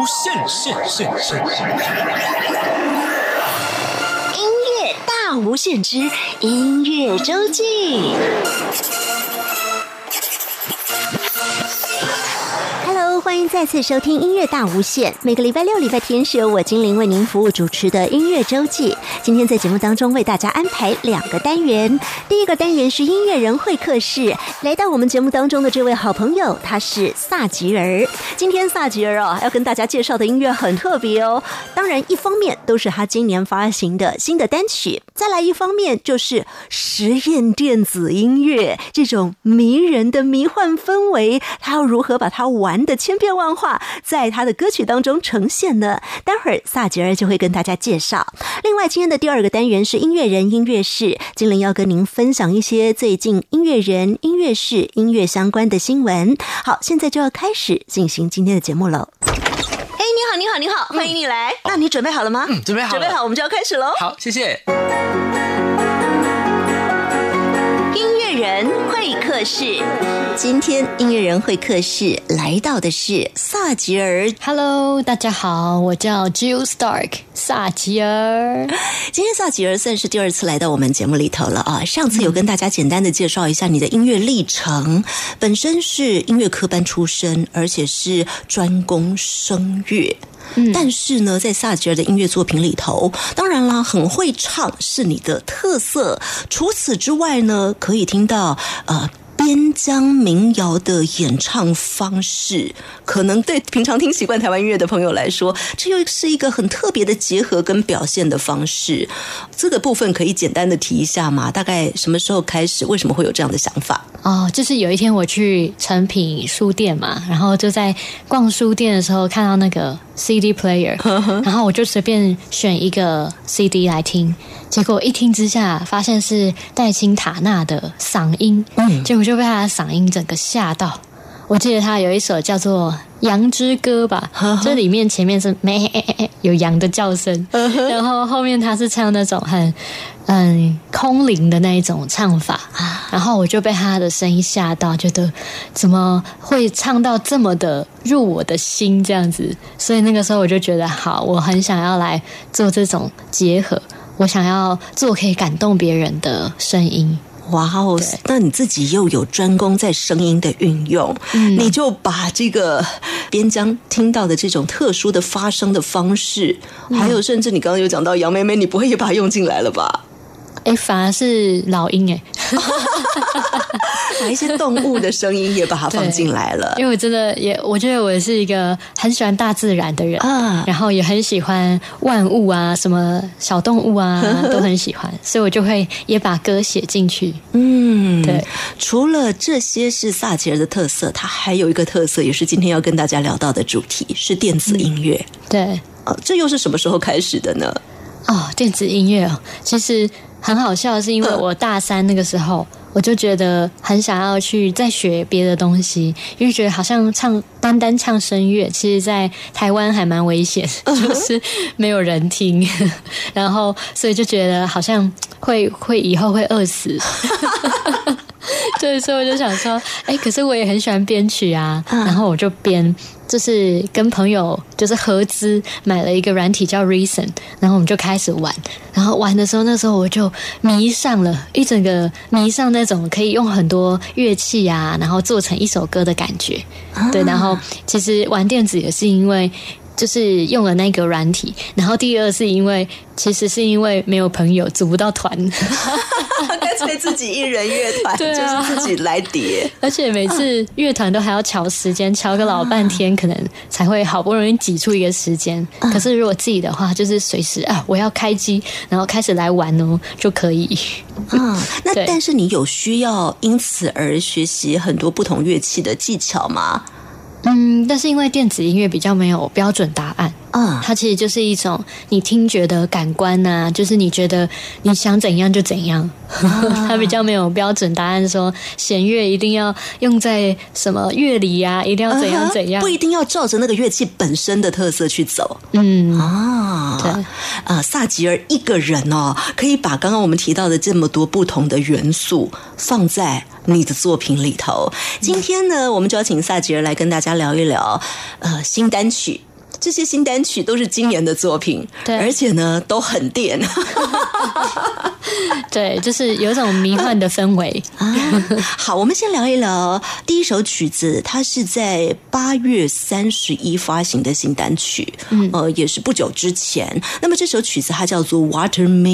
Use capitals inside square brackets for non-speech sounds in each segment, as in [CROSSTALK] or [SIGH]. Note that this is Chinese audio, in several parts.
无限限限限限，音乐大无限之音乐周记。欢迎再次收听音乐大无限。每个礼拜六、礼拜天是由我精灵为您服务主持的音乐周记。今天在节目当中为大家安排两个单元。第一个单元是音乐人会客室，来到我们节目当中的这位好朋友，他是萨吉尔。今天萨吉尔哦，要跟大家介绍的音乐很特别哦。当然，一方面都是他今年发行的新的单曲，再来一方面就是实验电子音乐这种迷人的迷幻氛围，他要如何把它玩的千变万化，在他的歌曲当中呈现呢？待会儿萨吉尔就会跟大家介绍。另外，今天的第二个单元是音乐人音乐室，精灵要跟您分享一些最近音乐人、音乐室、音乐相关的新闻。好，现在就要开始进行今天的节目喽。哎，你好，你好，你好，欢迎你来。那你准备好了吗？嗯，准备好了，准备好，我们就要开始喽。好，谢谢。音乐人会客室，今天音乐人会客室来到的是萨吉尔。Hello，大家好，我叫 Jill Stark，萨吉尔。[LAUGHS] 今天萨吉尔算是第二次来到我们节目里头了啊！上次有跟大家简单的介绍一下你的音乐历程，本身是音乐科班出身，而且是专攻声乐。嗯但是呢，在萨吉尔的音乐作品里头，当然啦，很会唱是你的特色。除此之外呢，可以听到呃。边疆民谣的演唱方式，可能对平常听习惯台湾音乐的朋友来说，这又是一个很特别的结合跟表现的方式。这个部分可以简单的提一下吗？大概什么时候开始？为什么会有这样的想法？哦，就是有一天我去诚品书店嘛，然后就在逛书店的时候看到那个 CD player，[LAUGHS] 然后我就随便选一个 CD 来听，结果一听之下发现是戴清塔纳的嗓音，嗯，结果就被他的嗓音整个吓到。我记得他有一首叫做《羊之歌》吧，这里面前面是咩有羊的叫声，然后后面他是唱那种很嗯空灵的那一种唱法，然后我就被他的声音吓到，觉得怎么会唱到这么的入我的心这样子，所以那个时候我就觉得好，我很想要来做这种结合，我想要做可以感动别人的声音。哇哦！那你自己又有专攻在声音的运用，嗯你就把这个边疆听到的这种特殊的发声的方式，嗯还有甚至你刚刚有讲到杨妹妹，你不会也把它用进来了吧？哎，反而是老鹰哎，[LAUGHS] 把一些动物的声音也把它放进来了因为我真的也，我觉得我是一个很喜欢大自然的人啊然后也很喜欢万物啊，什么小动物啊 [LAUGHS] 都很喜欢，所以我就会也把歌写进去。嗯，对。除了这些是萨奇尔的特色，它还有一个特色，也是今天要跟大家聊到的主题，是电子音乐。对，呃，这又是什么时候开始的呢？哦，电子音乐哦，其实很好笑，是因为我大三那个时候，我就觉得很想要去再学别的东西，因为觉得好像唱单单唱声乐，其实在台湾还蛮危险，[LAUGHS] 就是没有人听，[LAUGHS] 然后所以就觉得好像会会以后会饿死。[LAUGHS] [LAUGHS] 对，所以我就想说，哎，可是我也很喜欢编曲啊，然后我就编，就是跟朋友就是合资买了一个软体叫 Reason，然后我们就开始玩，然后玩的时候，那时候我就迷上了，一整个迷上那种可以用很多乐器啊，然后做成一首歌的感觉。对，然后其实玩电子也是因为。就是用了那个软体，然后第二是因为，其实是因为没有朋友，组不到团，[LAUGHS] 干脆自己一人乐团，[LAUGHS] 对啊就是自己来叠。而且每次乐团都还要瞧时间，瞧个老半天，可能才会好不容易挤出一个时间。可是如果自己的话，就是随时啊，我要开机，然后开始来玩哦，就可以。嗯，[LAUGHS] 那对但是你有需要因此而学习很多不同乐器的技巧吗？嗯，但是因为电子音乐比较没有标准答案，啊，它其实就是一种你听觉的感官呐、就是你觉得你想怎样就怎样，[LAUGHS] 它比较没有标准答案说弦乐一定要用在什么乐理呀、一定要怎样怎样不，一定要照着那个乐器本身的特色去走嗯，啊。对，啊，萨吉尔一个人哦，可以把刚刚我们提到的这么多不同的元素放在你的作品里头。今天呢，我们就要请萨吉尔来跟大家聊一聊，呃，新单曲。这些新单曲都是今年的作品，对而且呢都很电。[LAUGHS] 对，就是有一种迷幻的氛围。[LAUGHS] 啊，好，我们先聊一聊第一首曲子，它是在八月三十一发行的新单曲，嗯，呃，也是不久之前。那么这首曲子它叫做《Water Me》，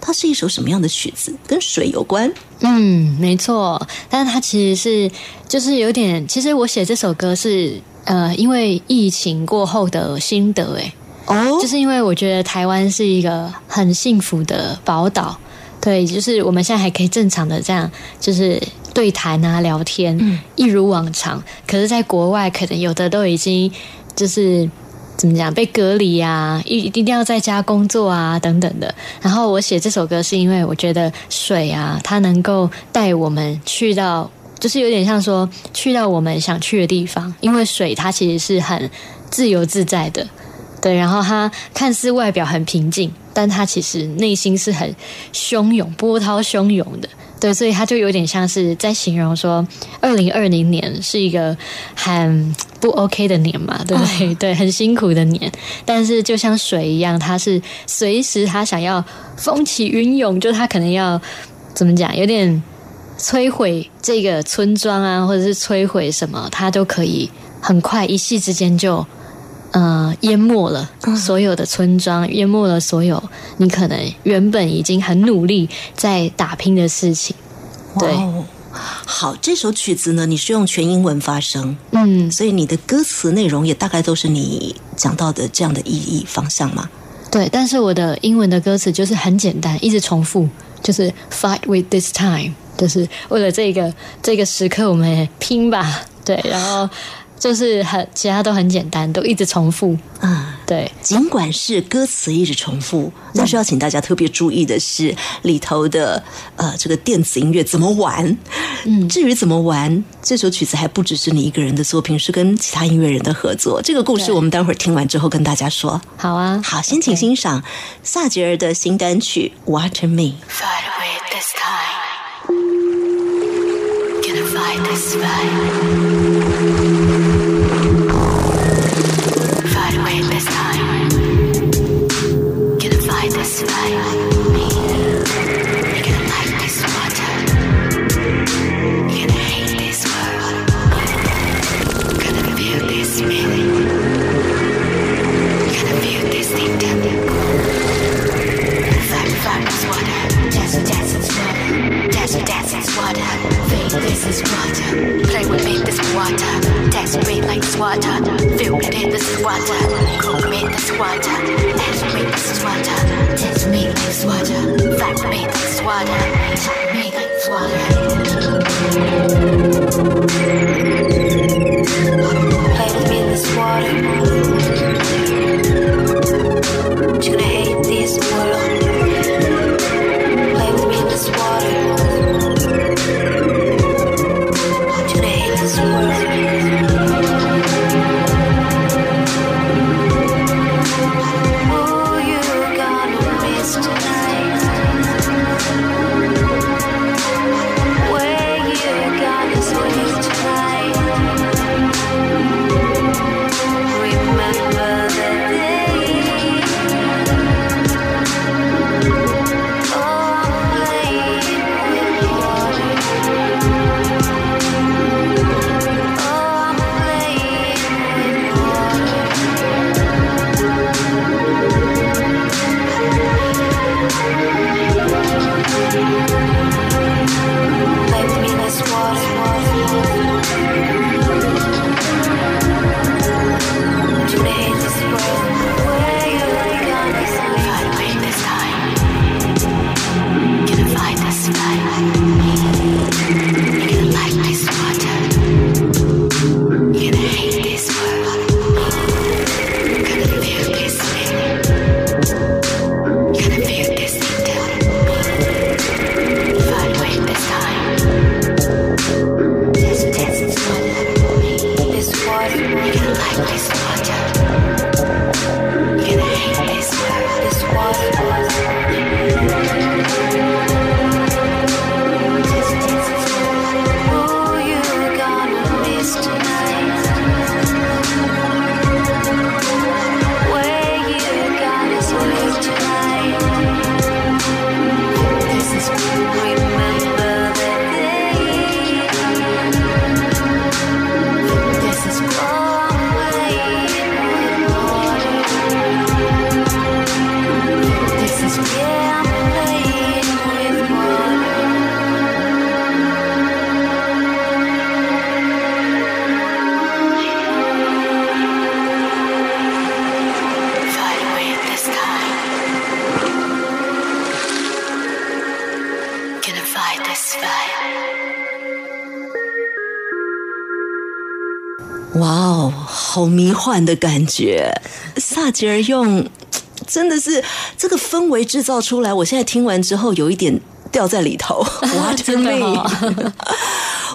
它是一首什么样的曲子？跟水有关？嗯，没错，但是它其实是就是有点，其实我写这首歌是呃，因为疫情过后的心得，哎，哦就是因为我觉得台湾是一个很幸福的宝岛，对，就是我们现在还可以正常的这样，就是对谈啊、聊天，一如往常。可是，在国外，可能有的都已经就是怎么讲被隔离啊，一一定要在家工作啊等等的。然后我写这首歌是因为我觉得水啊，它能够带我们去到。就是有点像说去到我们想去的地方，因为水它其实是很自由自在的，对，然后它看似外表很平静，但它其实内心是很汹涌、波涛汹涌的。对，所以它就有点像是在形容说，二零二零年是一个很不 OK 的年嘛，对不对？[LAUGHS] 对，很辛苦的年。但是就像水一样，它是随时它想要风起云涌，就它可能要怎么讲，有点摧毁这个村庄啊，或者是摧毁什么，它都可以很快一夕之间就呃淹没了所有的村庄，淹没了所有你可能原本已经很努力在打拼的事情。对好，这首曲子呢，你是用全英文发声，嗯，所以你的歌词内容也大概都是你讲到的这样的意义方向嘛？对。但是我的英文的歌词就是很简单，一直重复，就是 fight with this time，就是为了这个这个时刻我们也拼吧。[LAUGHS] 对，然后就是很其他都很简单，都一直重复。啊、对，尽管是歌词一直重复，但是要请大家特别注意的是里头的呃这个电子音乐怎么玩。嗯，至于怎么玩，这首曲子还不只是你一个人的作品，是跟其他音乐人的合作。这个故事我们待会儿听完之后跟大家说。好啊，好，先请欣赏萨吉尔的新单曲《Water Me》。Fight away this time. satisfied. 幻的感觉！萨吉尔用真的是这个氛围制造出来，我现在听完之后有一点掉在里头。[LAUGHS] 真的 [LAUGHS]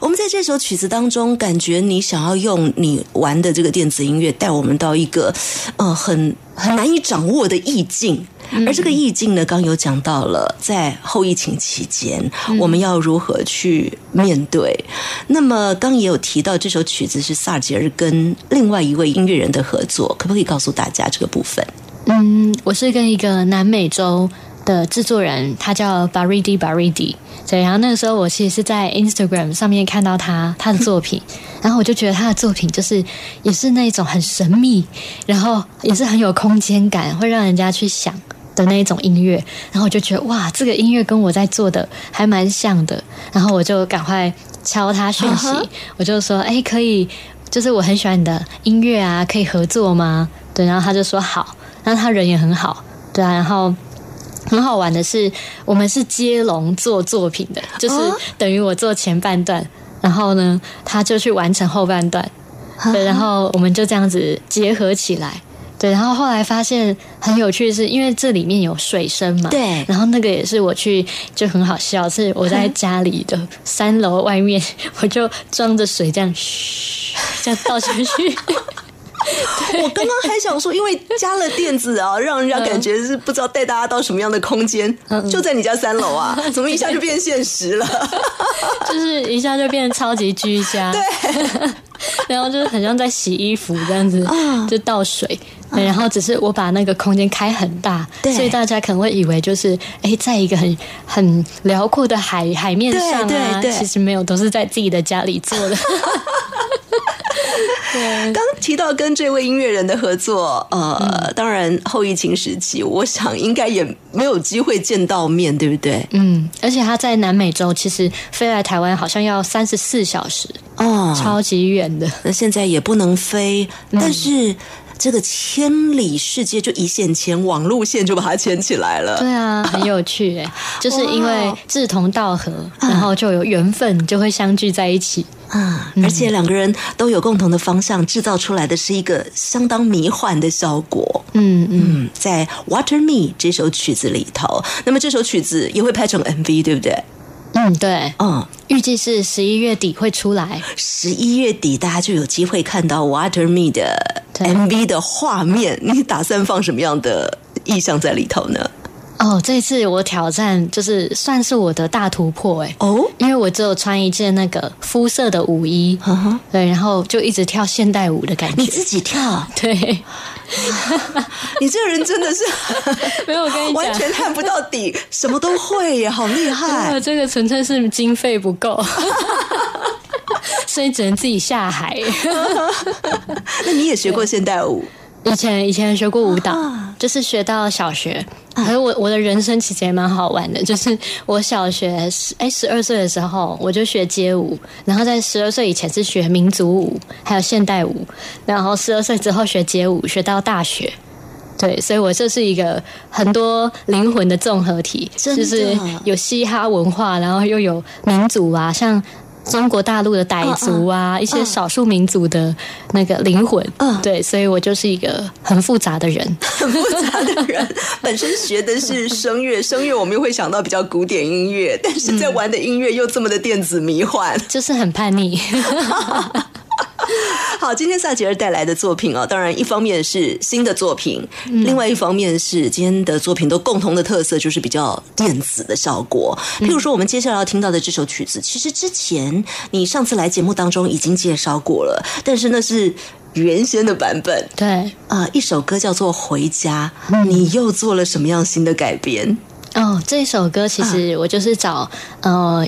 我们在这首曲子当中，感觉你想要用你玩的这个电子音乐带我们到一个呃很很难以掌握的意境。而这个意境呢，刚有讲到了，在后疫情期间，我们要如何去面对？那么刚也有提到，这首曲子是萨吉尔跟另外一位音乐人的合作，可不可以告诉大家这个部分？嗯，我是跟一个南美洲的制作人，他叫 Baridi Baridi。对，然后那个时候我其实是在 Instagram 上面看到他他的作品，[LAUGHS] 然后我就觉得他的作品就是也是那种很神秘，然后也是很有空间感，会让人家去想的那一种音乐。然后我就觉得哇，这个音乐跟我在做的还蛮像的，然后我就赶快敲他讯息我就说，哎，可以，就是我很喜欢你的音乐啊，可以合作吗？对，然后他就说好，然后他人也很好，对啊，然后。很好玩的是，我们是接龙做作品的，就是哦等于我做前半段，然后呢，他就去完成后半段，对，然后我们就这样子结合起来。对，然后后来发现很有趣的是，因为这里面有水声嘛，对然后那个也是我去就很好笑，是我在 [LAUGHS] 家里的三楼外面，我就装着水这样嘘，这样倒下去，[LAUGHS] 我刚刚还想说，因为加了电子啊，让人家感觉是不知道带大家到什么样的空间，就在你家三楼啊，怎么一下就变现实了？就是一下就变得超级居家，对，[LAUGHS] 然后就是很像在洗衣服这样子，啊就倒水。对然后只是我把那个空间开很大，所以大家可能会以为就是哎，在一个很很辽阔的海海面上啊，其实没有，都是在自己的家里做的。[LAUGHS] 对，刚提到跟这位音乐人的合作，呃，当然后疫情时期，我想应该也没有机会见到面，对不对？嗯，而且他在南美洲，其实飞来台湾好像要三十四小时，哦，超级远的。那现在也不能飞，但是这个千里世界就一线牵，网路线就把它牵起来了。对啊，很有趣哎，[LAUGHS] 就是因为志同道合，然后就有缘分，就会相聚在一起。啊，而且两个人都有共同的方向，制造出来的是一个相当迷幻的效果。嗯嗯，嗯，在《Water Me》这首曲子里头，那么这首曲子也会拍成 MV，对不对？嗯，对，嗯，预计是十一月底会出来。十一月底大家就有机会看到《Water Me》的 MV 的画面。你打算放什么样的意象在里头呢？哦，这次我挑战就是算是我的大突破哎，哦，因为我只有穿一件那个肤色的舞衣，呵呵对，然后就一直跳现代舞的感觉。你自己跳，[LAUGHS] 对，[LAUGHS] 你这个人真的是 [LAUGHS] 没有我跟你完，全看不到底，什么都会耶，好厉害我！这个纯粹是经费不够，所以只能自己下海。那你也学过现代舞？以前以前学过舞蹈，啊就是学到小学。可是我我的人生其实也蛮好玩的，就是我小学十哎十二岁的时候我就学街舞，然后在十二岁以前是学民族舞，还有现代舞，然后十二岁之后学街舞，学到大学。对，所以我这是一个很多灵魂的综合体，就是有嘻哈文化，然后又有民族啊，像中国大陆的傣族啊，一些少数民族的那个灵魂。嗯对，所以我就是一个很复杂的人。[LAUGHS] 很复杂的人，[LAUGHS] 本身学的是声乐，声乐我们又会想到比较古典音乐，但是在玩的音乐又这么的电子迷幻。就是很叛逆，[LAUGHS] [LAUGHS] 好，今天萨吉尔带来的作品哦，当然一方面是新的作品，另外一方面是今天的作品都共同的特色就是比较电子的效果。譬如说，我们接下来要听到的这首曲子，其实之前你上次来节目当中已经介绍过了，但是那是原先的版本。对。啊、一首歌叫做《回家》，你又做了什么样新的改编？哦，这首歌其实我就是找、呃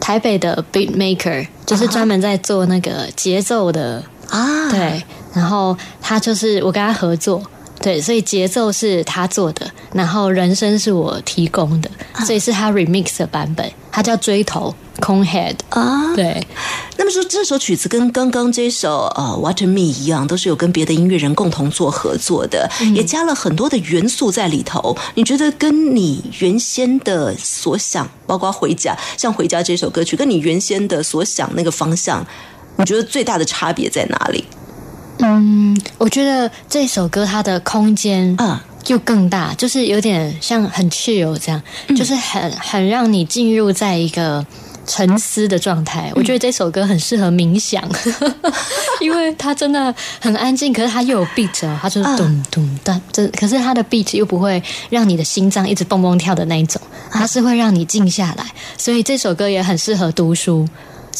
台北的 beat maker，就是专门在做那个节奏的，啊，对，然后他就是我跟他合作。对，所以节奏是他做的，然后人声是我提供的，所以是他 remix 的版本，它叫追头空 head。啊，对，那么说这首曲子跟刚刚这首呃《Water Me》一样，都是有跟别的音乐人共同做合作的，也加了很多的元素在里头。你觉得跟你原先的所想，包括《回家》，像《回家》这首歌曲，跟你原先的所想那个方向，你觉得最大的差别在哪里？嗯，我觉得这首歌它的空间啊就更大，就是有点像很 chill 这样，就是很很让你进入在一个沉思的状态。我觉得这首歌很适合冥想，[LAUGHS] 因为它真的很安静，可是它又有 beat 哦，它就是嗯咚咚哒，这可是它的 beat 又不会让你的心脏一直蹦蹦跳的那一种，它是会让你静下来，所以这首歌也很适合读书。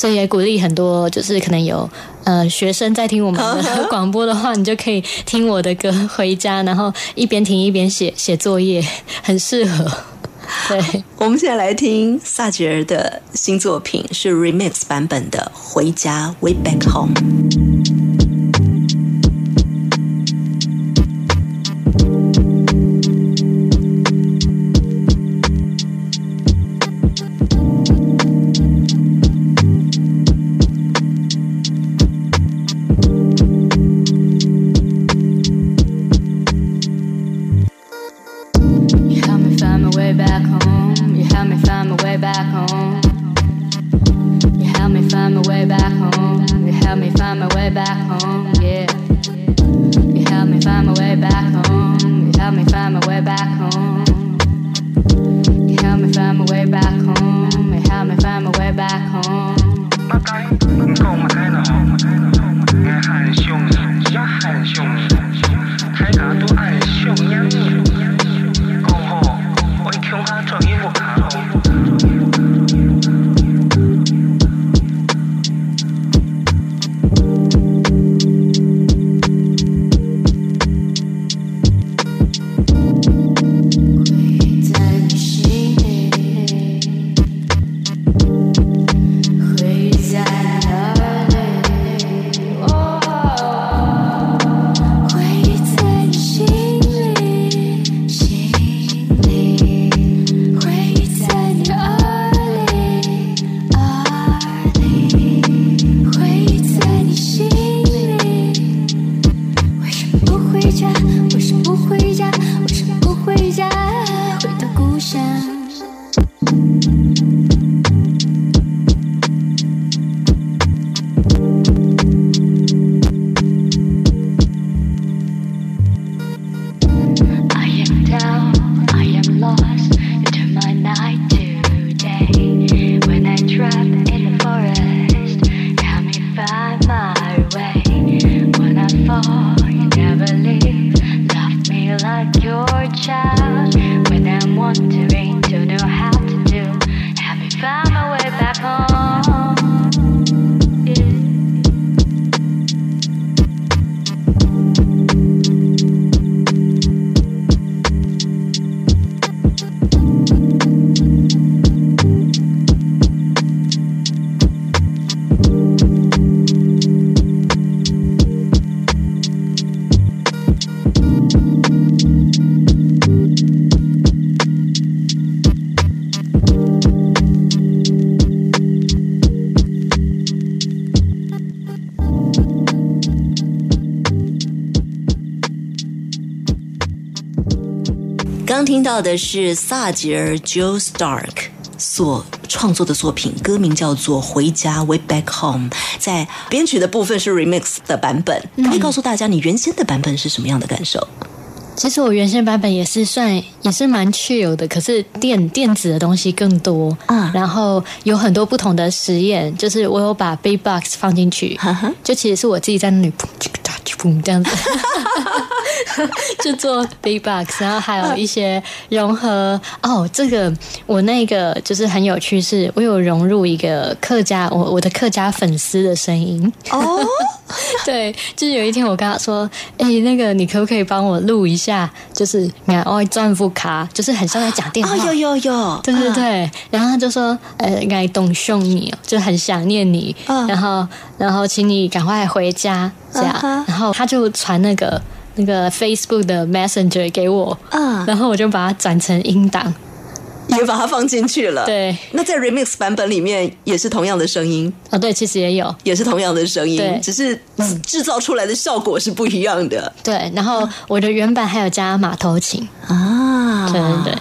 所以也鼓励很多，就是可能有呃学生在听我们的 [LAUGHS] 广播的话，你就可以听我的歌回家，然后一边听一边写写作业，[LAUGHS] 很适合。[LAUGHS] 对，我们现在来听萨吉尔的新作品，是 remix 版本的《回家 Way Back Home》。Home. You help me find my way back home. You help me find my way back home. Yeah. You help me find my way back home. You help me find my way back home. You help me find my way back home. You help me find my way back home. 马该，唔讲马该啦吼，爱喊上你，要喊上你，大家都爱上样你。讲好，我强到的是萨吉尔 Joe Stark 所创作的作品，歌名叫做《回家 Way Back Home》。在编曲的部分是 remix 的版本，可以告诉大家你原先的版本是什么样的感受？其实我原先版本也是算也是蛮 chill 的，可是电电子的东西更多啊。然后有很多不同的实验，就是我有把 b box 放进去就其实是我自己在那里砰叽哒叽砰这样子，就做 b box，然后还有一些融合。哦，这个我那个就是很有趣是，我有融入一个客家我我的客家粉丝的声音。哦，[LAUGHS] 对，就是有一天我跟他说：“哎、那个你可不可以帮我录一下？就是你看，哦，赚副卡，就是很像在讲电话。哦，有有有，对对对，然后他就说：“呃，该懂兄你哦，就很想念你，嗯。然后然后请你赶快回家。这样。然后他就传那个那个 Facebook 的 Messenger 给我，嗯然后我就把它转成音档。也把它放进去了。对，那在 remix 版本里面也是同样的声音，哦，对，其实也有也是同样的声音，只是制造出来的效果是不一样的对，然后我的原版还有加马头琴，啊。对对对。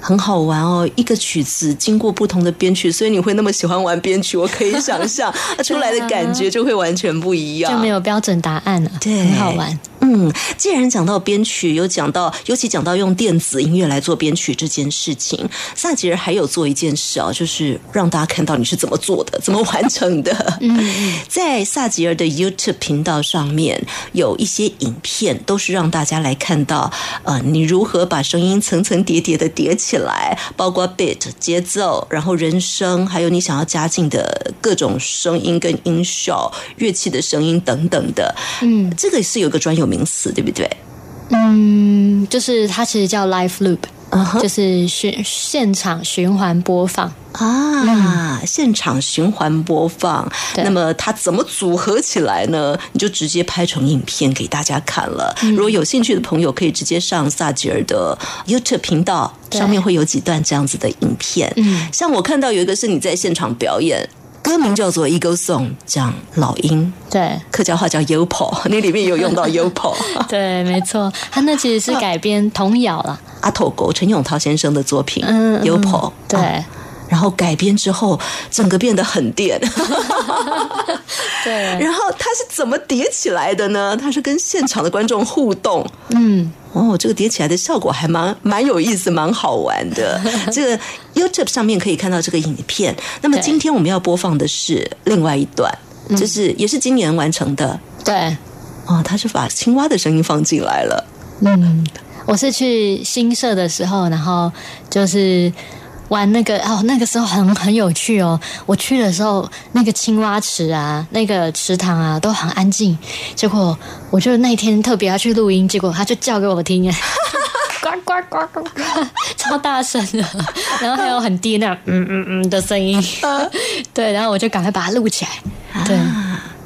很好玩哦，一个曲子经过不同的编曲，所以你会那么喜欢玩编曲，我可以想象 [LAUGHS] 出来的感觉就会完全不一样，就没有标准答案了，对很好玩。嗯，既然讲到编曲，有讲到，尤其讲到用电子音乐来做编曲这件事情，萨吉尔还有做一件事啊，就是让大家看到你是怎么做的，怎么完成的。嗯，在萨吉尔的 YouTube 频道上面有一些影片，都是让大家来看到，呃，你如何把声音层层叠叠的叠起来，包括 beat 节奏，然后人声，还有你想要加进的各种声音跟音效、乐器的声音等等的。嗯这个是有个专有名词，对不对？嗯，就是它其实叫 live loop，、就是循现场循环播放。啊，现场循环播放。那么它怎么组合起来呢？你就直接拍成影片给大家看了。如果有兴趣的朋友，可以直接上萨吉尔的 YouTube 频道，上面会有几段这样子的影片。嗯像我看到有一个是你在现场表演。歌名叫做《Eagle Song》，讲老鹰，对客家话叫 Yopo，你 [LAUGHS] 里面有用到 [LAUGHS] Yopo。[LAUGHS] 对，没错，它那其实是改编童谣了。阿头狗陈永涛先生的作品嗯，嗯 Yopo，对。啊然后改编之后，整个变得很电。[LAUGHS] 对，然后它是怎么叠起来的呢？它是跟现场的观众互动。嗯，哦，这个叠起来的效果还蛮蛮有意思，蛮好玩的。[LAUGHS] 这个 YouTube 上面可以看到这个影片。那么今天我们要播放的是另外一段，就是也是今年完成的。对，哦，他是把青蛙的声音放进来了。嗯，我是去新社的时候，然后就是玩那个哦，那个时候很很有趣哦。我去的时候，那个青蛙池啊，那个池塘啊都很安静。结果我就那天特别要去录音，结果他就叫给我听，[LAUGHS] 呱呱呱呱呱，超大声的，然后还有很低那嗯嗯嗯的声音。对，然后我就赶快把它录起来。对。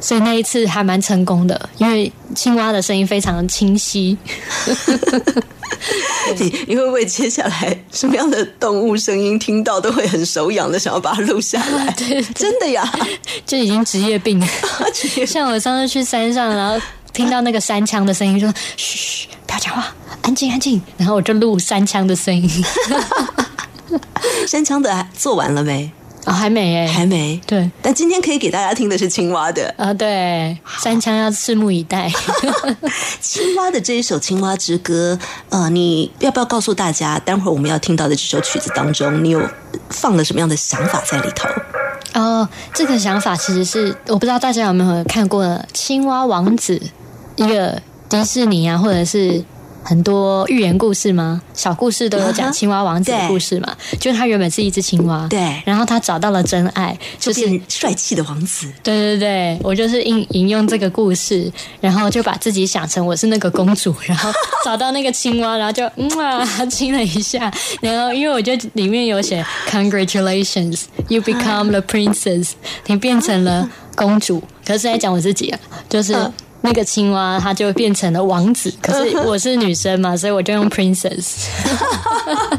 所以那一次还蛮成功的，因为青蛙的声音非常清晰。[LAUGHS] [LAUGHS] 你你会不会接下来什么样的动物声音听到都会很手痒的，想要把它录下来？[LAUGHS] 对真的呀，[LAUGHS] 就已经职业病了。像我上次去山上，然后听到那个山枪的声音，就说嘘，不要讲话，安静安静。然后我就录山枪的声音。山枪的做完了没？哦，还没哎，还没。对。但今天可以给大家听的是青蛙的啊，对，三枪要拭目以待。[LAUGHS] 青蛙的这一首《青蛙之歌》，呃，你要不要告诉大家，待会儿我们要听到的这首曲子当中，你有放了什么样的想法在里头？哦，这个想法其实是我不知道大家有没有看过《青蛙王子》，一个迪士尼啊，或者是很多寓言故事吗？小故事都有讲青蛙王子的故事嘛。就是他原本是一只青蛙，对然后他找到了真爱，就就是变帅气的王子。对对对，我就是引引用这个故事，然后就把自己想成我是那个公主，[LAUGHS] 然后找到那个青蛙，然后就嗯啊亲了一下，然后因为我就里面有写 Congratulations, you become the princess，你变成了公主。可是在讲我自己啊，就是。那个青蛙，它就变成了王子。可是 [LAUGHS] 我是女生嘛，所以我就用 princess。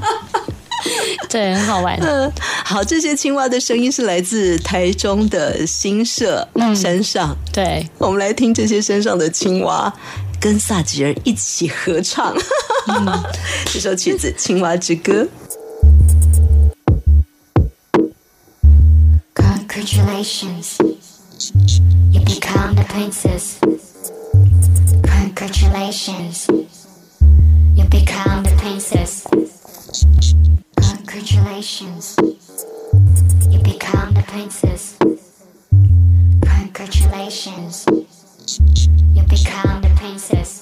[LAUGHS] 对，很好玩。嗯，好，这些青蛙的声音是来自台中的新社山上。对，我们来听这些山上的青蛙跟萨吉尔一起合唱 [LAUGHS] 这首曲子《青蛙之歌》。Congratulations, you become the princess. Congratulations, you become the princess. Congratulations, you become the princess. Congratulations, you become the princess.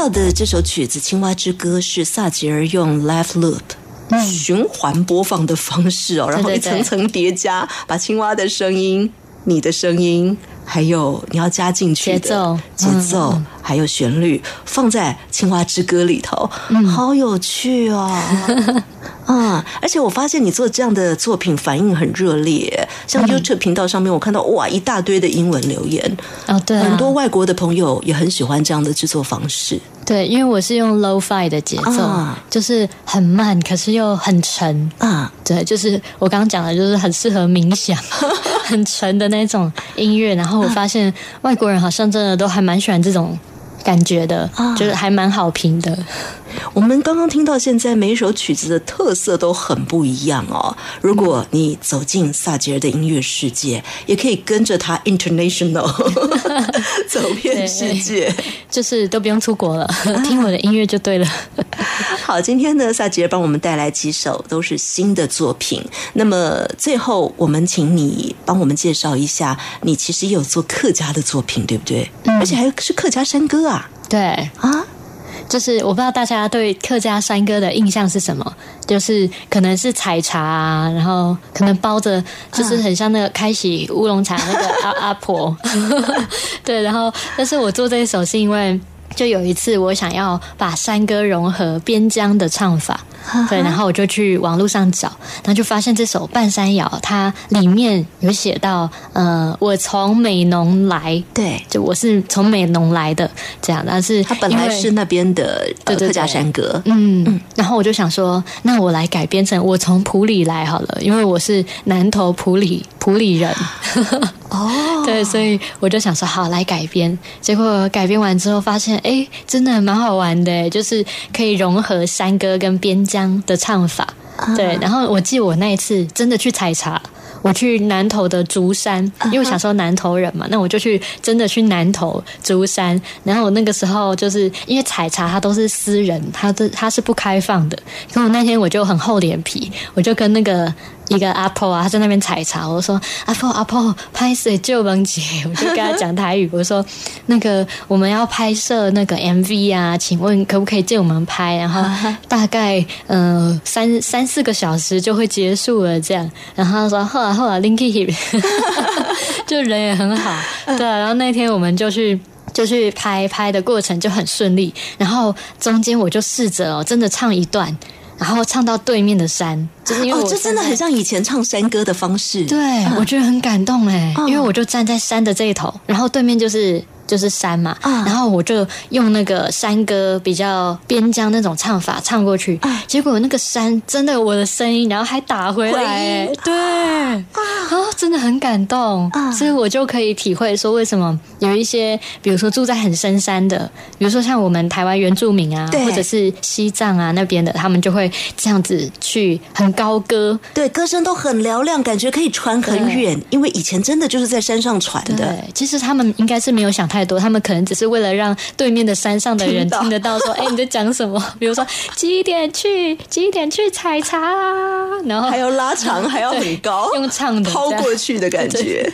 到的这首曲子《青蛙之歌》是萨吉尔用 live loop。循环播放的方式哦，然后一层层叠加，把青蛙的声音、你的声音，还有你要加进去的节奏。节奏，还有旋律，放在《青蛙之歌》里头，好有趣哦。[LAUGHS] 啊！而且我发现你做这样的作品反应很热烈，像 YouTube 频道上面，我看到哇一大堆的英文留言，哦，对、啊，很多外国的朋友也很喜欢这样的制作方式。对，因为我是用 low fi 的节奏，啊就是很慢，可是又很沉。啊，对，就是我刚刚讲的，就是很适合冥想，[LAUGHS] 很沉的那种音乐。然后我发现外国人好像真的都还蛮喜欢这种感觉的，啊就是还蛮好评的。我们刚刚听到，现在每一首曲子的特色都很不一样哦。如果你走进萨吉尔的音乐世界，也可以跟着他 international [LAUGHS] 走遍世界。就是都不用出国了，听我的音乐就对了。[LAUGHS] 好，今天呢，萨吉尔帮我们带来几首都是新的作品。那么最后，我们请你帮我们介绍一下，你其实也有做客家的作品，对不对？而且还是客家山歌啊对，啊！就是我不知道大家对客家山歌的印象是什么，就是可能是采茶啊，然后可能包着，就是很像那个开喜乌龙茶那个阿阿婆，[LAUGHS] 对，然后但是我做这一首是因为。就有一次，我想要把山歌融合边疆的唱法，对，然后我就去网络上找，然后就发现这首《半山谣》，它里面有写到，呃，我从美浓来，对，就我是从美浓来的，这样，但是它本来是那边的客家山歌，嗯，然后我就想说，那我来改编成我从普里来好了，因为我是南投普里普里人。哦，对，所以我就想说，好来改编。结果改编完之后，发现哎，真的蛮好玩的，就是可以融合山歌跟边疆的唱法。对，然后我记得我那一次真的去采茶。我去南投的竹山，因为我想说南投人嘛，那我就去真的去南投竹山。然后我那个时候就是因为采茶它都是私人，它的它是不开放的。可我那天我就很厚脸皮，我就跟那个一个阿婆啊，他在那边采茶，我说阿婆阿婆拍水救萌姐，[LAUGHS] 我就跟他讲台语，我说那个我们要拍摄那个 MV 啊，请问可不可以借我们拍？然后 [LAUGHS] 大概呃三三四个小时就会结束了这样。然后他说后来后来 Linky [LAUGHS] 就人也很好，对啊、然后那天我们就去。就去拍拍的过程就很顺利，然后中间我就试着哦，真的唱一段，然后唱到对面的山，就是因为哦，这真的很像以前唱山歌的方式。对，我觉得很感动哎，嗯因为我就站在山的这一头，然后对面就是就是山嘛，啊然后我就用那个山歌比较边疆那种唱法唱过去，啊结果那个山真的有我的声音，然后还打回来，对，啊，真的很感动，啊所以我就可以体会说为什么有一些，比如说住在很深山的，比如说像我们台湾原住民啊，或者是西藏啊那边的，他们就会这样子去很高歌，对，歌声都很嘹亮，感觉可以传很远，因为以前真的就是在山上传的。对，其实他们应该是没有想太多，他们可能只是为了让对面的山上的人听得到说，哎、你在讲什么？[LAUGHS] 比如说几点去，几点去采茶啊，然后还要拉长，[LAUGHS] 还要很高，用唱的抛过去的感觉。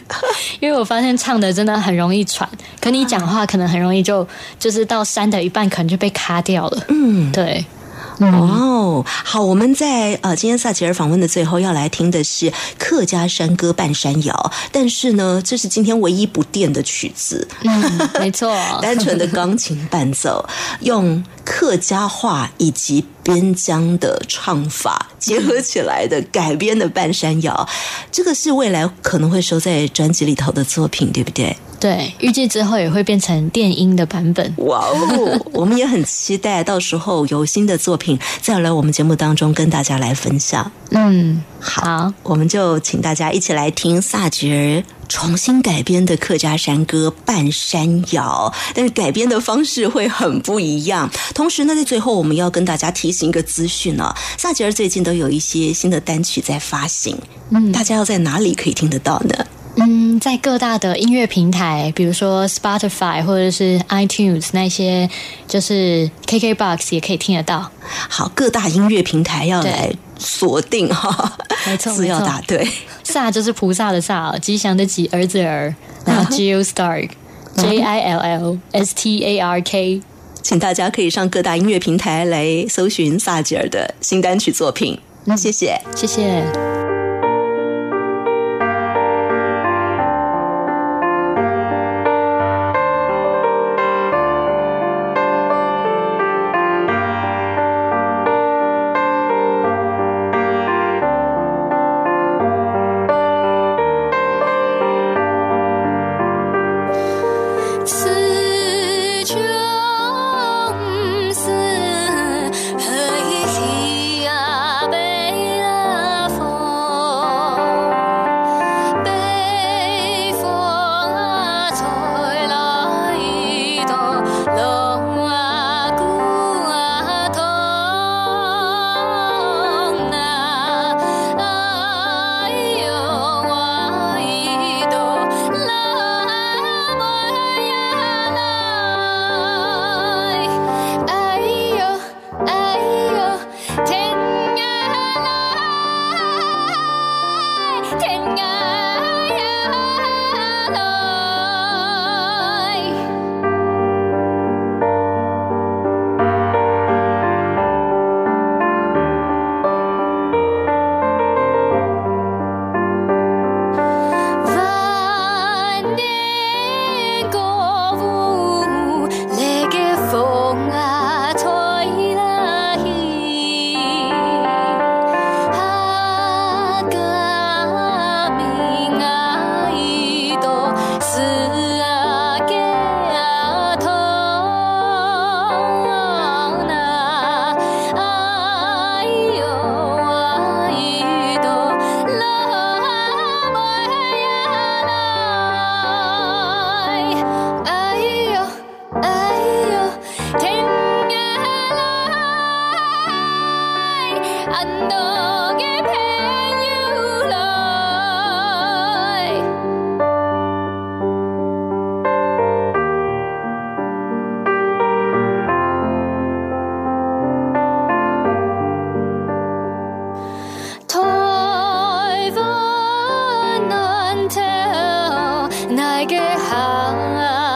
因为我发现唱的真的很容易传，可你讲话可能很容易就就是到山的一半可能就被卡掉了。嗯，对，哇哦，好，我们在呃今天萨吉尔访问的最后要来听的是客家山歌《半山谣》，但是呢，这是今天唯一不变的曲子，嗯，没错，[LAUGHS] 单纯的钢琴伴奏，用客家话以及边疆的唱法结合起来的改编的《半山谣》，这个是未来可能会收在专辑里头的作品，对不对？对，预计之后也会变成电音的版本。哇哦，我们也很期待到时候有新的作品再来我们节目当中跟大家来分享。嗯，好，我们就请大家一起来听萨吉尔重新改编的客家山歌《半山谣》，但是改编的方式会很不一样。同时呢，在最后我们要跟大家提醒一个资讯啊，萨吉尔最近都有一些新的单曲在发行，嗯，大家要在哪里可以听得到呢？嗯，在各大的音乐平台，比如说 Spotify 或者是 iTunes 那些，就是 KKBox 也可以听得到。好，各大音乐平台要来锁定哈，没错字要打对。萨就是菩萨的萨，吉祥的吉，儿子儿，然后 [LAUGHS] Jill Stark。J I L L S T A R K，请大家可以上各大音乐平台来搜寻萨吉尔的新单曲作品。那谢谢。谢谢。 나에게 한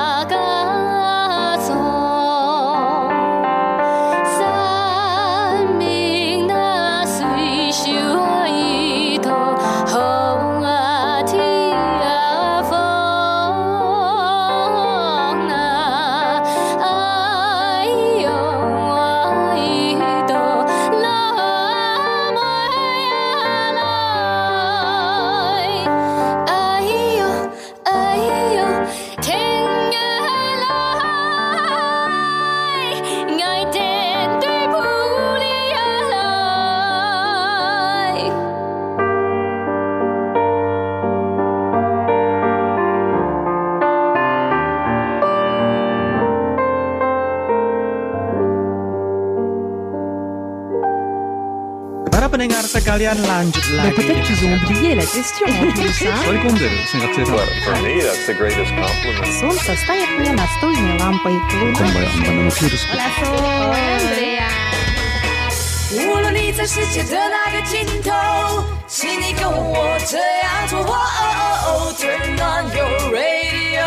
pendengar sekalian lanjut lagi. Peut-être qu'ils ont oublié la question [LAUGHS] en plus, hein Валькундер, сингапсир. For me, that's the greatest compliment. Солнце стоит мне настольной лампой клуб. 无论你在世界的哪个尽头，请你跟我这样做。哦哦哦，Turn on your radio，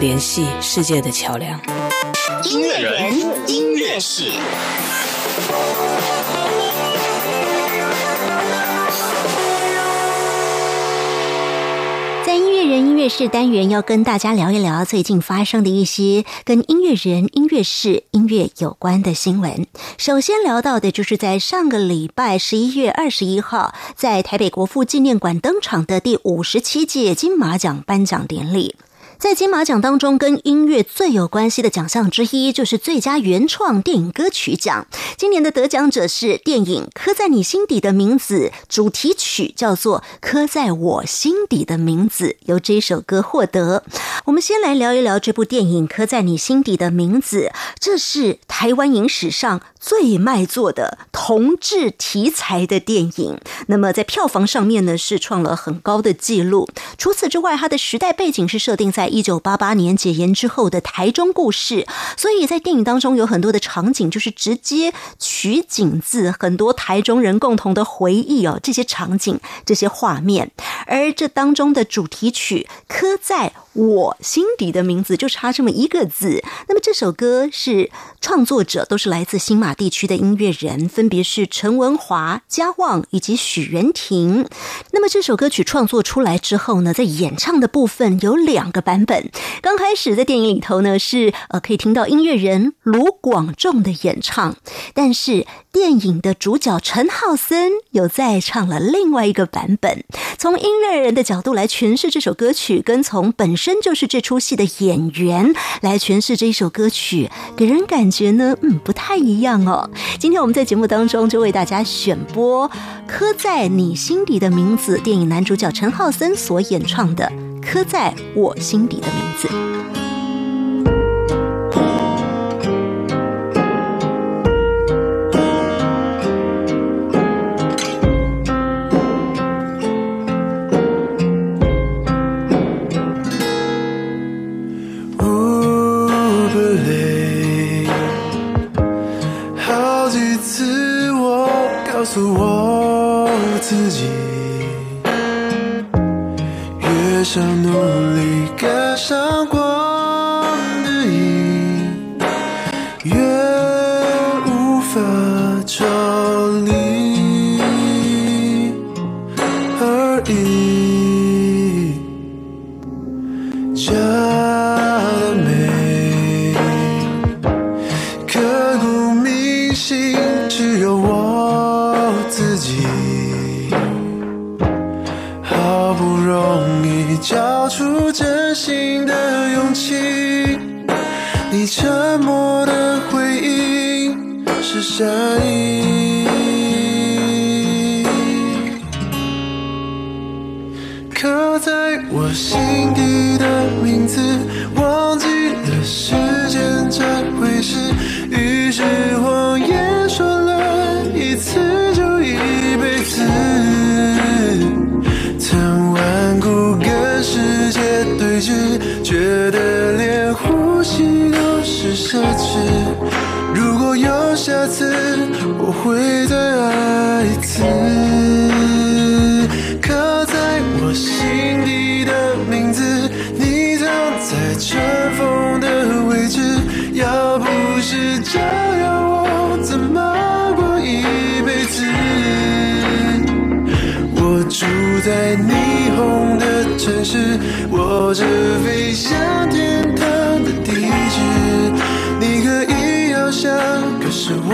联系世界的桥梁。音乐人，音乐室。在音乐人音乐室单元，要跟大家聊一聊最近发生的一些跟音乐人、音乐室、音乐有关的新闻。首先聊到的就是在上个礼拜十一月二十一号，在台北国父纪念馆登场的第五十七届金马奖颁奖典礼。在金马奖当中，跟音乐最有关系的奖项之一就是最佳原创电影歌曲奖。今年的得奖者是电影《刻在你心底的名字》主题曲，叫做《刻在我心底的名字》，由这首歌获得。我们先来聊一聊这部电影《刻在你心底的名字》，这是台湾影史上最卖座的同志题材的电影。那么在票房上面呢，是创了很高的纪录。除此之外，它的时代背景是设定在一九八八年解严之后的台中故事，所以在电影当中有很多的场景就是直接取景自很多台中人共同的回忆哦，这些场景、这些画面。而这当中的主题曲《刻在我心底的名字》就差这么一个字。那么这首歌是创作者都是来自新马地区的音乐人，分别是陈文华、嘉旺以及许元廷。那么这首歌曲创作出来之后呢，在演唱的部分有两个版本。刚开始在电影里头呢，是呃可以听到音乐人卢广仲的演唱，但是电影的主角陈浩森有再唱了另外一个版本。从音乐人的角度来诠释这首歌曲，跟从本身就是这出戏的演员来诠释这一首歌曲，给人感觉呢，嗯，不太一样哦。今天我们在节目当中就为大家选播《刻在你心底的名字》电影男主角陈浩森所演唱的《刻在我心底的名字》。诉我自己，越想努力着飞向天堂的地址。你可以翱翔，可是我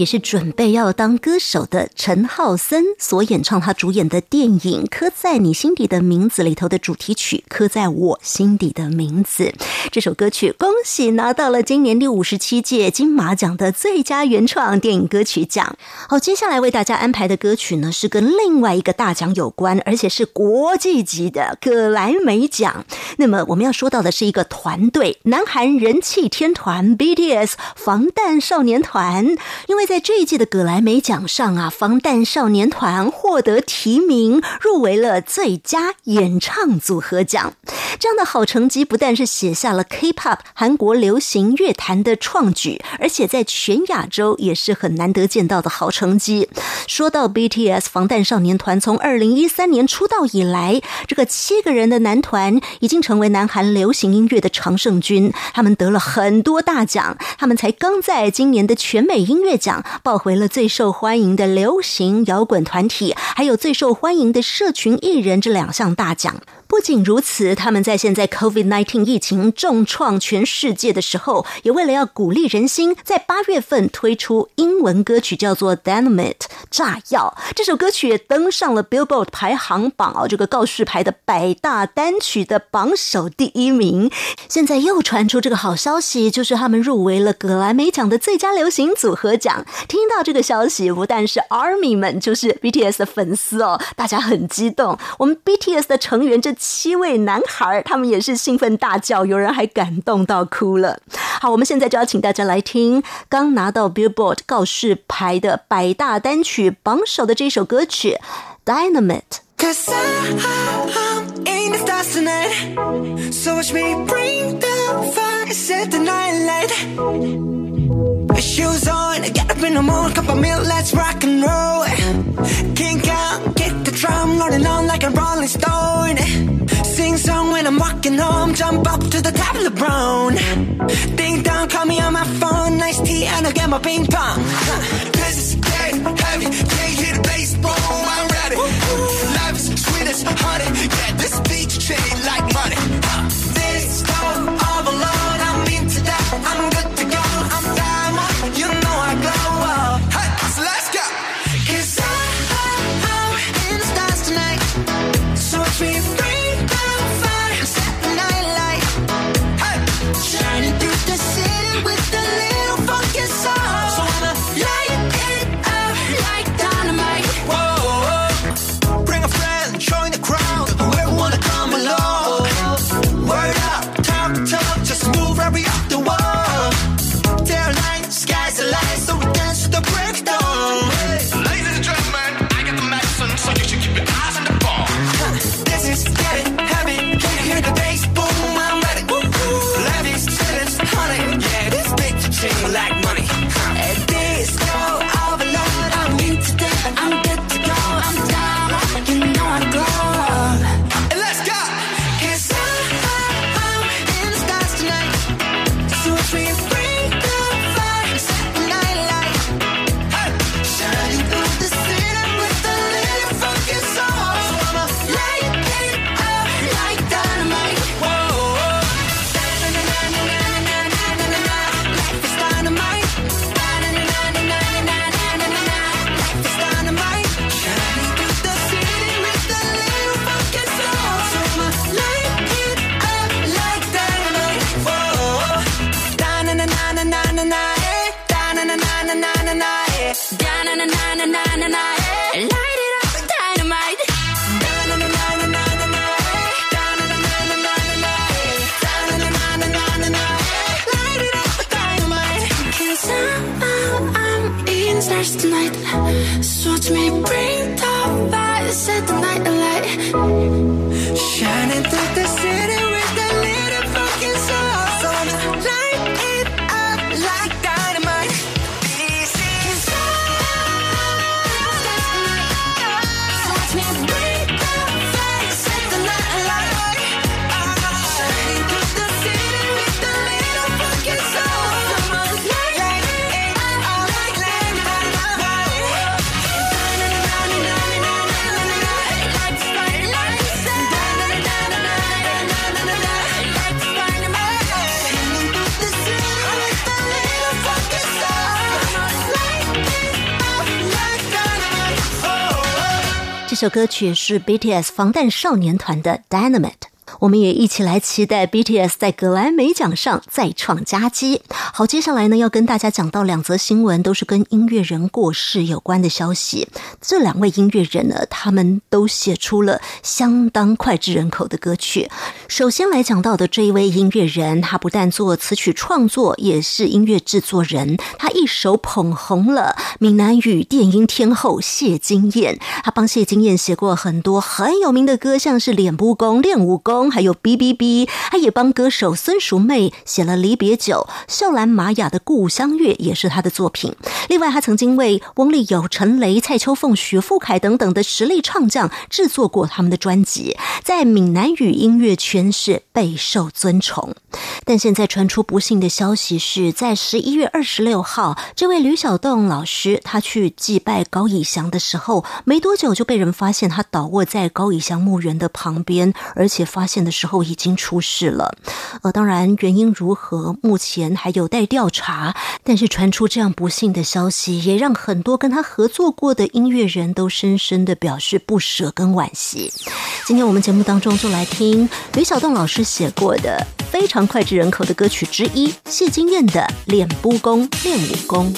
也是准备要当歌手的陈浩森所演唱他主演的电影《刻在你心底的名字》里头的主题曲《刻在我心底的名字》。这首歌曲恭喜拿到了今年第五十七届金马奖的最佳原创电影歌曲奖。好，接下来为大家安排的歌曲呢，是跟另外一个大奖有关，而且是国际级的葛莱美奖。那么我们要说到的是一个团队，南韩人气天团 BTS 防弹少年团。因为在这一届的葛莱美奖上啊，防弹少年团获得提名，入围了最佳演唱组合奖。这样的好成绩不但是写下了 K-pop 韩国流行乐坛的创举，而且在全亚洲也是很难得见到的好成绩。说到 BTS 防弹少年团，从二零一三年出道以来，这个七个人的男团已经成为南韩流行音乐的常胜军。他们得了很多大奖，他们才刚在今年的全美音乐奖抱回了最受欢迎的流行摇滚团体，还有最受欢迎的社群艺人这两项大奖。不仅如此，他们在现在 COVID-19 疫情重创全世界的时候，也为了要鼓励人心，在八月份推出英文歌曲叫做《Dynamite》炸药。这首歌曲也登上了 Billboard 排行榜哦，这个告示牌的百大单曲的榜首第一名。现在又传出这个好消息，就是他们入围了格莱美奖的最佳流行组合奖。听到这个消息，不但是 ARMY 们，就是 BTS 的粉丝哦，大家很激动。我们 BTS 的成员这七位男孩，他们也是兴奋大叫，有人还感动到哭了。好，我们现在就要请大家来听刚拿到 Billboard 告示牌的百大单曲榜首的这首歌曲《Dynamite》。Cause I'm in the stars tonight. So watch me bring the fire, set the night light. Shoes on, get up in the morning, cup of milk, let's rock and roll. Kink out, drum, rolling on like a rolling stone. Sing song when I'm walking home, jump up to the top of the brown. Ding dong, call me on my phone, nice tea, and I'll get my ping pong. This is dead heavy, can't the bass, boom, I'm ready. Life is sweet as honey, yeah, 首歌曲是 BTS 防弹少年团的 Dynamite。我们也一起来期待 BTS 在格莱美奖上再创佳绩。好，接下来呢要跟大家讲到两则新闻，都是跟音乐人过世有关的消息。这两位音乐人呢，他们都写出了相当脍炙人口的歌曲。首先来讲到的这一位音乐人，他不但做词曲创作，也是音乐制作人。他一手捧红了闽南语电音天后谢金燕，他帮谢金燕写过很多很有名的歌，像是《脸不公》《练武功》，还有《哔哔哔》。他也帮歌手孙淑妹写了《离别酒》，秀兰玛雅的《故乡月》也是他的作品。另外，他曾经为翁立友、陈雷、蔡秋凤、许富凯等等的实力唱将制作过他们的专辑，在闽南语音乐圈是备受尊崇。但现在传出不幸的消息是，在十一月二十六号，这位吕小栋老师他去祭拜高以翔的时候，没多久就被人发现他倒卧在高以翔墓园的旁边，而且发现的时候已经出事了。呃，当然原因如何，目前还有待调查。但是传出这样不幸的消息，也让很多跟他合作过的音乐人都深深的表示不舍跟惋惜。今天我们节目当中就来听吕小栋老师写过的非常脍炙人口的歌曲之一，谢金燕的《练功练武功》。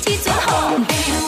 起吻便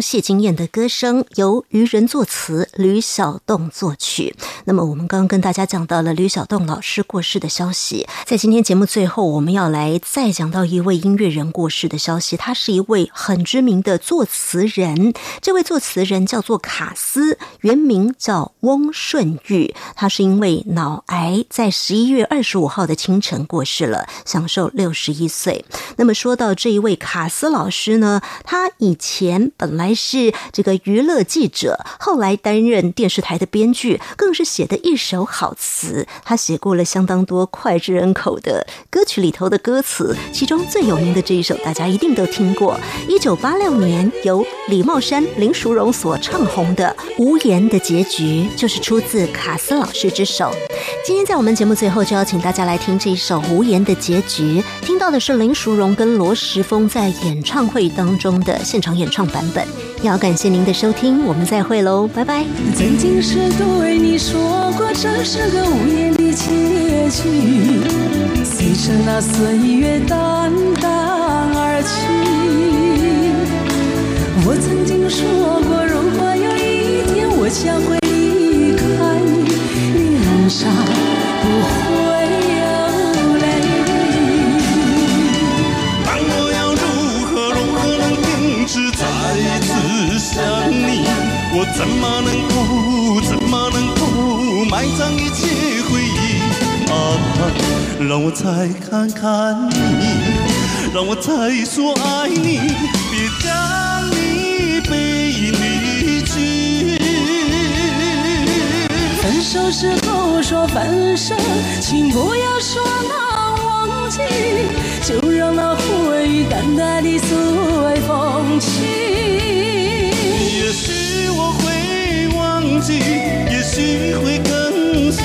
谢金燕的歌声由渔人作词，吕小栋作曲。那么我们刚刚跟大家讲到了吕小栋老师过世的消息，在今天节目最后，我们要来再讲到一位音乐人过世的消息。他是一位很知名的作词人，这位作词人叫做卡斯，原名叫翁顺玉。他是因为脑癌，在十一月二十五号的清晨过世了，享受六十一岁。那么说到这一位卡斯老师呢，他以前本来是这个娱乐记者，后来担任电视台的编剧，更是写的一首好词。他写过了相当多脍炙人口的歌曲里头的歌词，其中最有名的这一首，大家一定都听过。一九八六年由李茂山、林淑荣所唱红的《无言的结局》，就是出自卡斯老师之手。今天在我们节目最后，就要请大家来听这一首《无言的结局》，听到的是林淑荣跟罗时丰在演唱会当中的现场演唱版本。要感谢您的收听，我们再会喽，拜拜。曾经是对你说过，这是个无言的结局。随着那岁月淡淡而去，我曾经说过，如果有一天我将会离开你，脸上不会有泪。但我要如何如何能停止再次想你？我怎么能不怎埋葬一切回忆？啊，让我再看看你，让我再说爱你，别将你背影离去。分手时候说分手，请不要说那忘记，就让那回忆淡淡的随风去。也许也许会更想